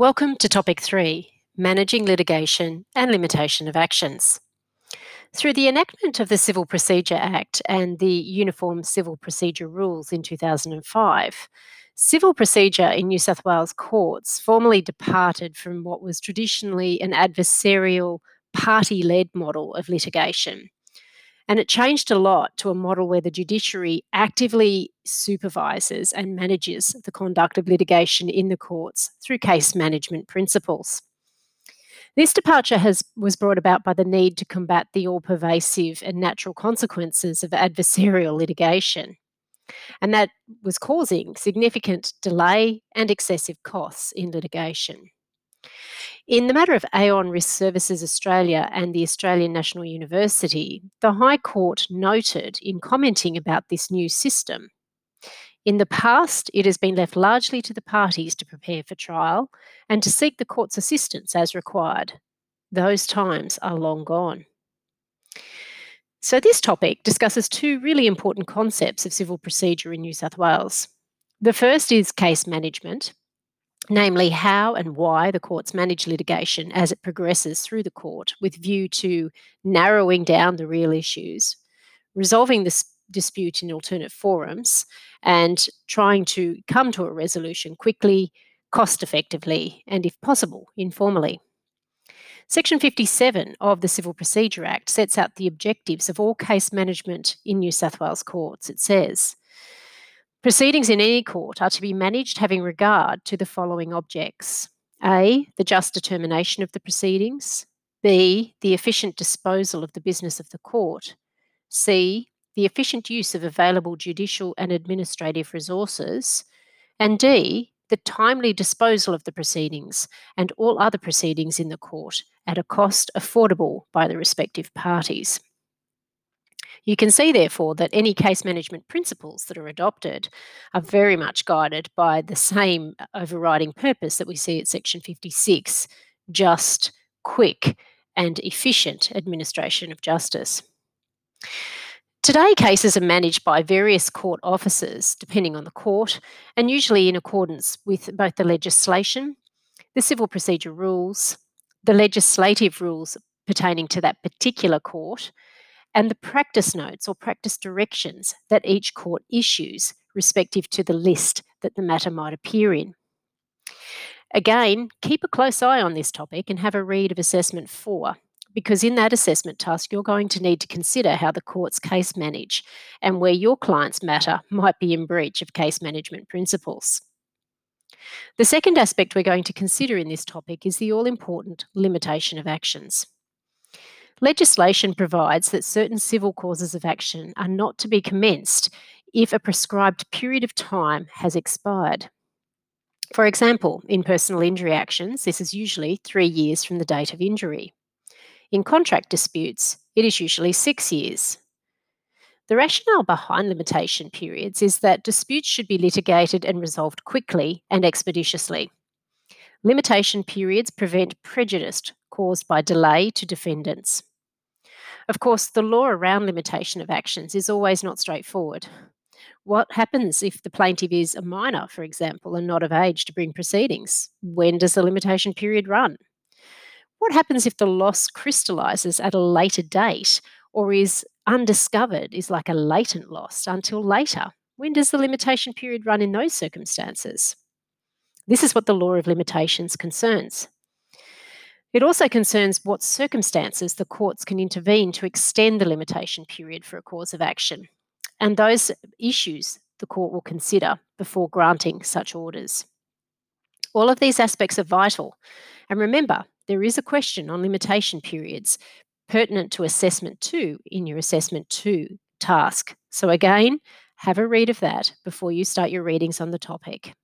Welcome to Topic 3 Managing Litigation and Limitation of Actions. Through the enactment of the Civil Procedure Act and the Uniform Civil Procedure Rules in 2005, civil procedure in New South Wales courts formally departed from what was traditionally an adversarial, party led model of litigation and it changed a lot to a model where the judiciary actively supervises and manages the conduct of litigation in the courts through case management principles. This departure has, was brought about by the need to combat the all pervasive and natural consequences of adversarial litigation. And that was causing significant delay and excessive costs in litigation. In the matter of Aon Risk Services Australia and the Australian National University, the High Court noted in commenting about this new system in the past, it has been left largely to the parties to prepare for trial and to seek the court's assistance as required. Those times are long gone. So, this topic discusses two really important concepts of civil procedure in New South Wales. The first is case management, namely how and why the courts manage litigation as it progresses through the court with view to narrowing down the real issues, resolving the dispute in alternate forums, and trying to come to a resolution quickly, cost effectively, and if possible, informally. Section 57 of the Civil Procedure Act sets out the objectives of all case management in New South Wales courts. It says, Proceedings in any court are to be managed having regard to the following objects A. The just determination of the proceedings. B. The efficient disposal of the business of the court. C. The efficient use of available judicial and administrative resources. And D. The timely disposal of the proceedings and all other proceedings in the court at a cost affordable by the respective parties. You can see, therefore, that any case management principles that are adopted are very much guided by the same uh, overriding purpose that we see at Section 56 just, quick, and efficient administration of justice. Today, cases are managed by various court officers, depending on the court, and usually in accordance with both the legislation, the civil procedure rules, the legislative rules pertaining to that particular court, and the practice notes or practice directions that each court issues respective to the list that the matter might appear in. Again, keep a close eye on this topic and have a read of Assessment 4, because in that assessment task, you're going to need to consider how the court's case manage and where your client's matter might be in breach of case management principles. The second aspect we're going to consider in this topic is the all important limitation of actions. Legislation provides that certain civil causes of action are not to be commenced if a prescribed period of time has expired. For example, in personal injury actions, this is usually three years from the date of injury. In contract disputes, it is usually six years. The rationale behind limitation periods is that disputes should be litigated and resolved quickly and expeditiously. Limitation periods prevent prejudice caused by delay to defendants. Of course, the law around limitation of actions is always not straightforward. What happens if the plaintiff is a minor, for example, and not of age to bring proceedings? When does the limitation period run? What happens if the loss crystallises at a later date or is undiscovered, is like a latent loss until later? When does the limitation period run in those circumstances? This is what the law of limitations concerns. It also concerns what circumstances the courts can intervene to extend the limitation period for a cause of action, and those issues the court will consider before granting such orders. All of these aspects are vital, and remember, there is a question on limitation periods pertinent to assessment 2 in your assessment 2 task. So again, have a read of that before you start your readings on the topic.